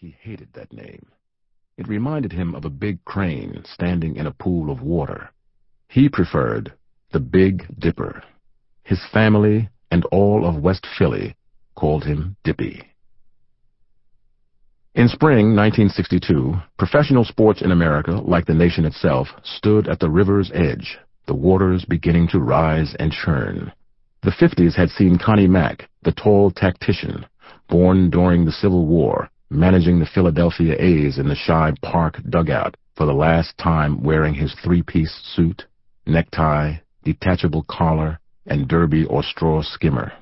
He hated that name. It reminded him of a big crane standing in a pool of water. He preferred the Big Dipper. His family and all of West Philly called him Dippy. In spring 1962, professional sports in America, like the nation itself, stood at the river's edge, the waters beginning to rise and churn. The 50s had seen Connie Mack, the tall tactician, born during the Civil War, managing the Philadelphia A's in the Shibe Park dugout for the last time wearing his three-piece suit, necktie, detachable collar, and derby or straw skimmer.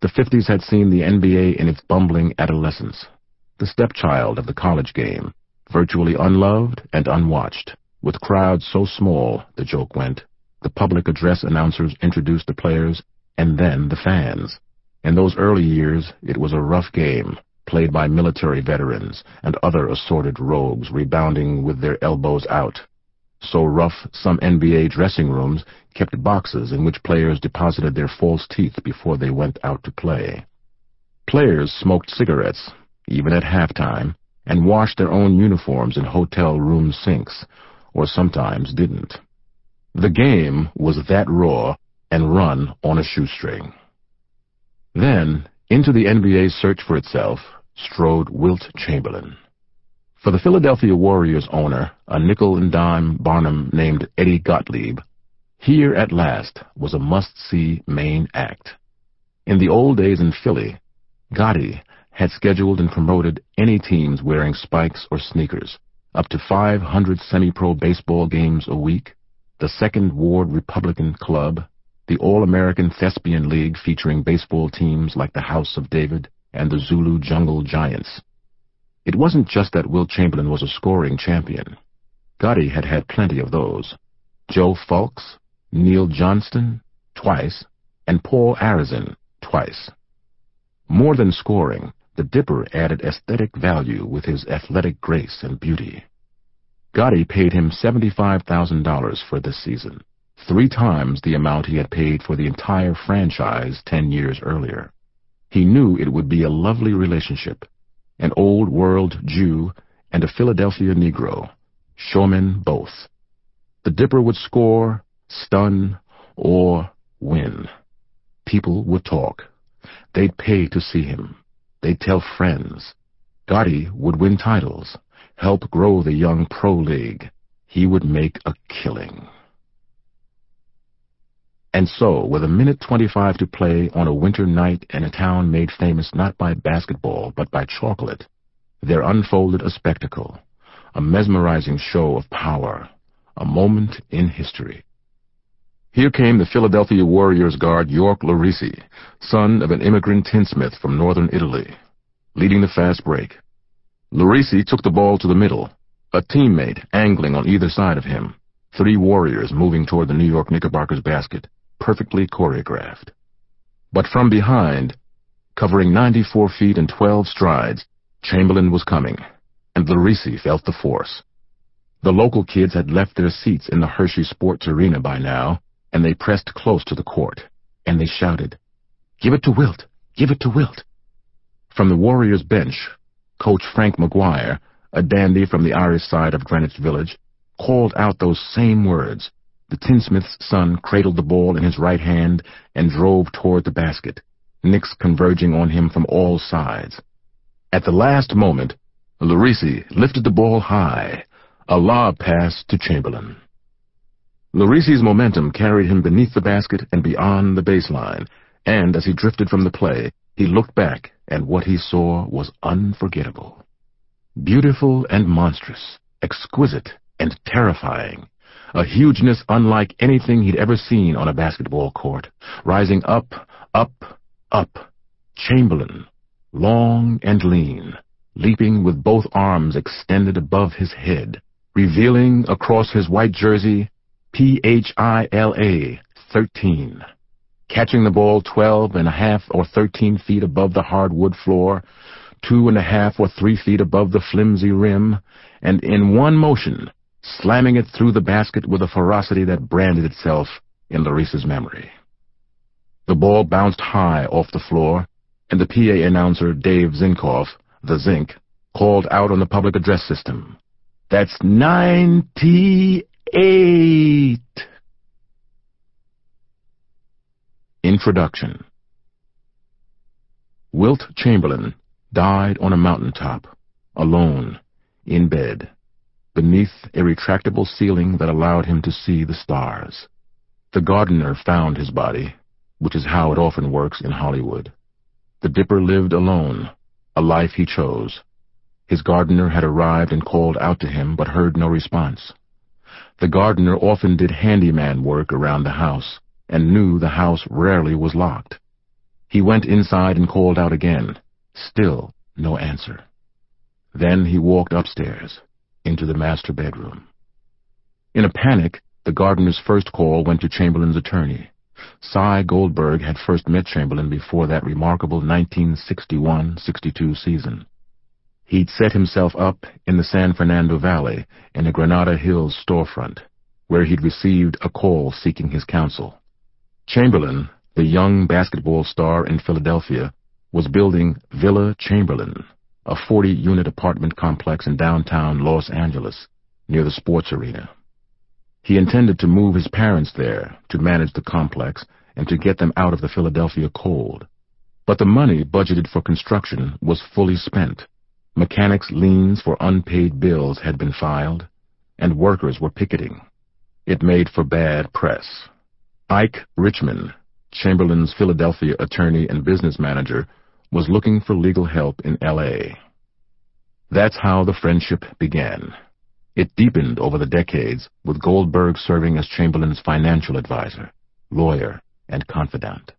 The 50s had seen the NBA in its bumbling adolescence, the stepchild of the college game, virtually unloved and unwatched, with crowds so small, the joke went, the public address announcers introduced the players, and then the fans. In those early years, it was a rough game, played by military veterans and other assorted rogues rebounding with their elbows out. So rough, some NBA dressing rooms kept boxes in which players deposited their false teeth before they went out to play. Players smoked cigarettes, even at halftime, and washed their own uniforms in hotel room sinks, or sometimes didn't. The game was that raw and run on a shoestring. Then, into the NBA's search for itself, strode Wilt Chamberlain. For the Philadelphia Warriors owner, a nickel-and-dime Barnum named Eddie Gottlieb, here at last was a must-see main act. In the old days in Philly, Gotti had scheduled and promoted any teams wearing spikes or sneakers, up to 500 semi-pro baseball games a week, the Second Ward Republican Club, the All-American Thespian League featuring baseball teams like the House of David and the Zulu Jungle Giants. It wasn't just that Wilt Chamberlain was a scoring champion. Gotti had had plenty of those. Joe Fulks, Neil Johnston, twice, and Paul Arizin, twice. More than scoring, the Dipper added aesthetic value with his athletic grace and beauty. Gotti paid him $75,000 for this season, three times the amount he had paid for the entire franchise ten years earlier. He knew it would be a lovely relationship, an old-world Jew and a Philadelphia Negro, showmen both. The Dipper would score, stun, or win. People would talk. They'd pay to see him. They'd tell friends. Gotti would win titles, help grow the young pro league. He would make a killing. And so, with a minute 25 to play on a winter night in a town made famous not by basketball, but by chocolate, there unfolded a spectacle, a mesmerizing show of power, a moment in history. Here came the Philadelphia Warriors guard York Larese, son of an immigrant tinsmith from northern Italy, leading the fast break. Larese took the ball to the middle, a teammate angling on either side of him, three Warriors moving toward the New York Knickerbockers basket, perfectly choreographed. But from behind, covering 94 feet and 12 strides, Chamberlain was coming, and Larese felt the force. The local kids had left their seats in the Hershey Sports Arena by now, and they pressed close to the court, and they shouted, Give it to Wilt! Give it to Wilt! From the Warriors' bench, Coach Frank McGuire, a dandy from the Irish side of Greenwich Village, called out those same words. The tinsmith's son cradled the ball in his right hand and drove toward the basket, Knicks converging on him from all sides. At the last moment, Larese lifted the ball high, a lob pass to Chamberlain. Larese's momentum carried him beneath the basket and beyond the baseline, and as he drifted from the play, he looked back, and what he saw was unforgettable. Beautiful and monstrous, exquisite and terrifying, a hugeness unlike anything he'd ever seen on a basketball court, rising up, up, up, Chamberlain, long and lean, leaping with both arms extended above his head, revealing across his white jersey P-H-I-L-A, 13. Catching the ball 12 and a half or 13 feet above the hardwood floor, two and a half or three feet above the flimsy rim, and in one motion, slamming it through the basket with a ferocity that branded itself in Larese's memory. The ball bounced high off the floor, and the PA announcer, Dave Zinkoff, the Zinc, called out on the public address system. That's 98. Introduction Wilt Chamberlain died on a mountaintop, alone, in bed, beneath a retractable ceiling that allowed him to see the stars. The gardener found his body, which is how it often works in Hollywood. The Dipper lived alone, a life he chose. His gardener had arrived and called out to him, but heard no response. The gardener often did handyman work around the house, and knew the house rarely was locked. He went inside and called out again. Still no answer. Then he walked upstairs, into the master bedroom. In a panic, the gardener's first call went to Chamberlain's attorney. Sy Goldberg had first met Chamberlain before that remarkable 1961-62 season. He'd set himself up in the San Fernando Valley in a Granada Hills storefront, where he'd received a call seeking his counsel. Chamberlain, the young basketball star in Philadelphia, was building Villa Chamberlain, a 40-unit apartment complex in downtown Los Angeles, near the sports arena. He intended to move his parents there to manage the complex and to get them out of the Philadelphia cold. But the money budgeted for construction was fully spent. Mechanics' liens for unpaid bills had been filed, and workers were picketing. It made for bad press. Ike Richman, Chamberlain's Philadelphia attorney and business manager, was looking for legal help in L.A. That's how the friendship began. It deepened over the decades, with Goldberg serving as Chamberlain's financial advisor, lawyer, and confidant.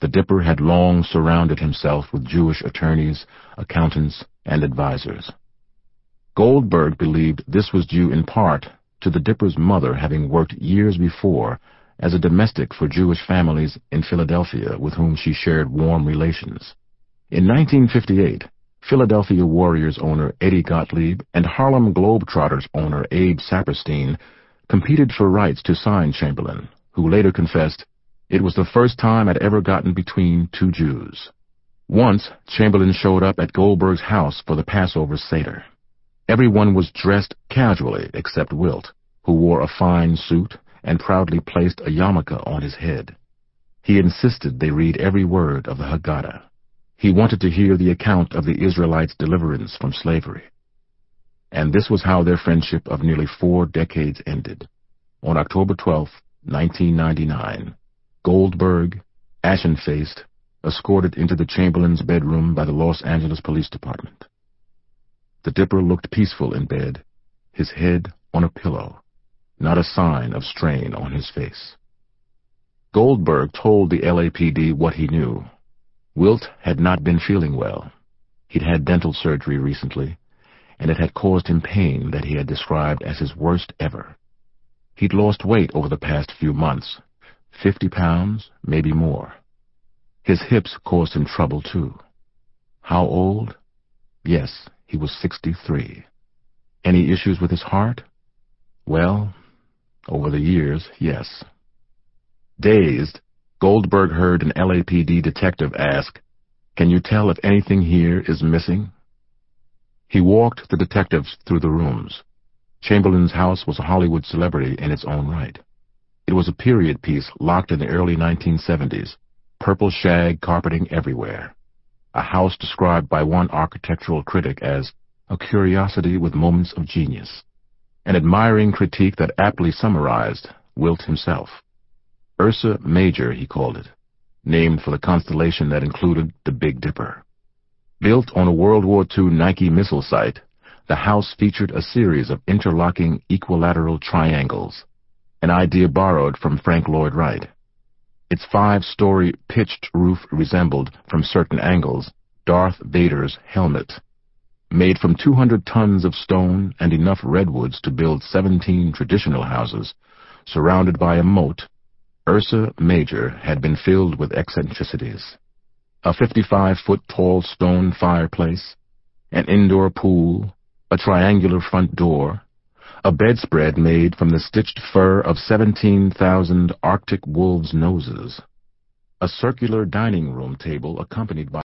The Dipper had long surrounded himself with Jewish attorneys, accountants, and advisors. Goldberg believed this was due in part to the Dipper's mother having worked years before as a domestic for Jewish families in Philadelphia with whom she shared warm relations. In 1958, Philadelphia Warriors owner Eddie Gottlieb and Harlem Globetrotters owner Abe Saperstein competed for rights to sign Chamberlain, who later confessed, it was the first time I'd ever gotten between two Jews. Once, Chamberlain showed up at Goldberg's house for the Passover Seder. Everyone was dressed casually except Wilt, who wore a fine suit and proudly placed a yarmulke on his head. He insisted they read every word of the Haggadah. He wanted to hear the account of the Israelites' deliverance from slavery. And this was how their friendship of nearly four decades ended. On October 12, 1999, Goldberg, ashen-faced, escorted into the Chamberlain's bedroom by the Los Angeles Police Department. The Dipper looked peaceful in bed, his head on a pillow not a sign of strain on his face. Goldberg told the LAPD what he knew. Wilt had not been feeling well. He'd had dental surgery recently, and it had caused him pain that he had described as his worst ever. He'd lost weight over the past few months, 50 pounds, maybe more. His hips caused him trouble, too. How old? Yes, he was 63. Any issues with his heart? Well, over the years, yes. Dazed, Goldberg heard an LAPD detective ask, Can you tell if anything here is missing? He walked the detectives through the rooms. Chamberlain's house was a Hollywood celebrity in its own right. It was a period piece locked in the early 1970s, purple shag carpeting everywhere. A house described by one architectural critic as a curiosity with moments of genius an admiring critique that aptly summarized Wilt himself. Ursa Major, he called it, named for the constellation that included the Big Dipper. Built on a World War II Nike missile site, the house featured a series of interlocking equilateral triangles, an idea borrowed from Frank Lloyd Wright. Its five-story pitched roof resembled, from certain angles, Darth Vader's helmet made from 200 tons of stone and enough redwoods to build 17 traditional houses, surrounded by a moat, Ursa Major had been filled with eccentricities. A 55-foot tall stone fireplace, an indoor pool, a triangular front door, a bedspread made from the stitched fur of 17,000 Arctic wolves' noses, a circular dining room table accompanied by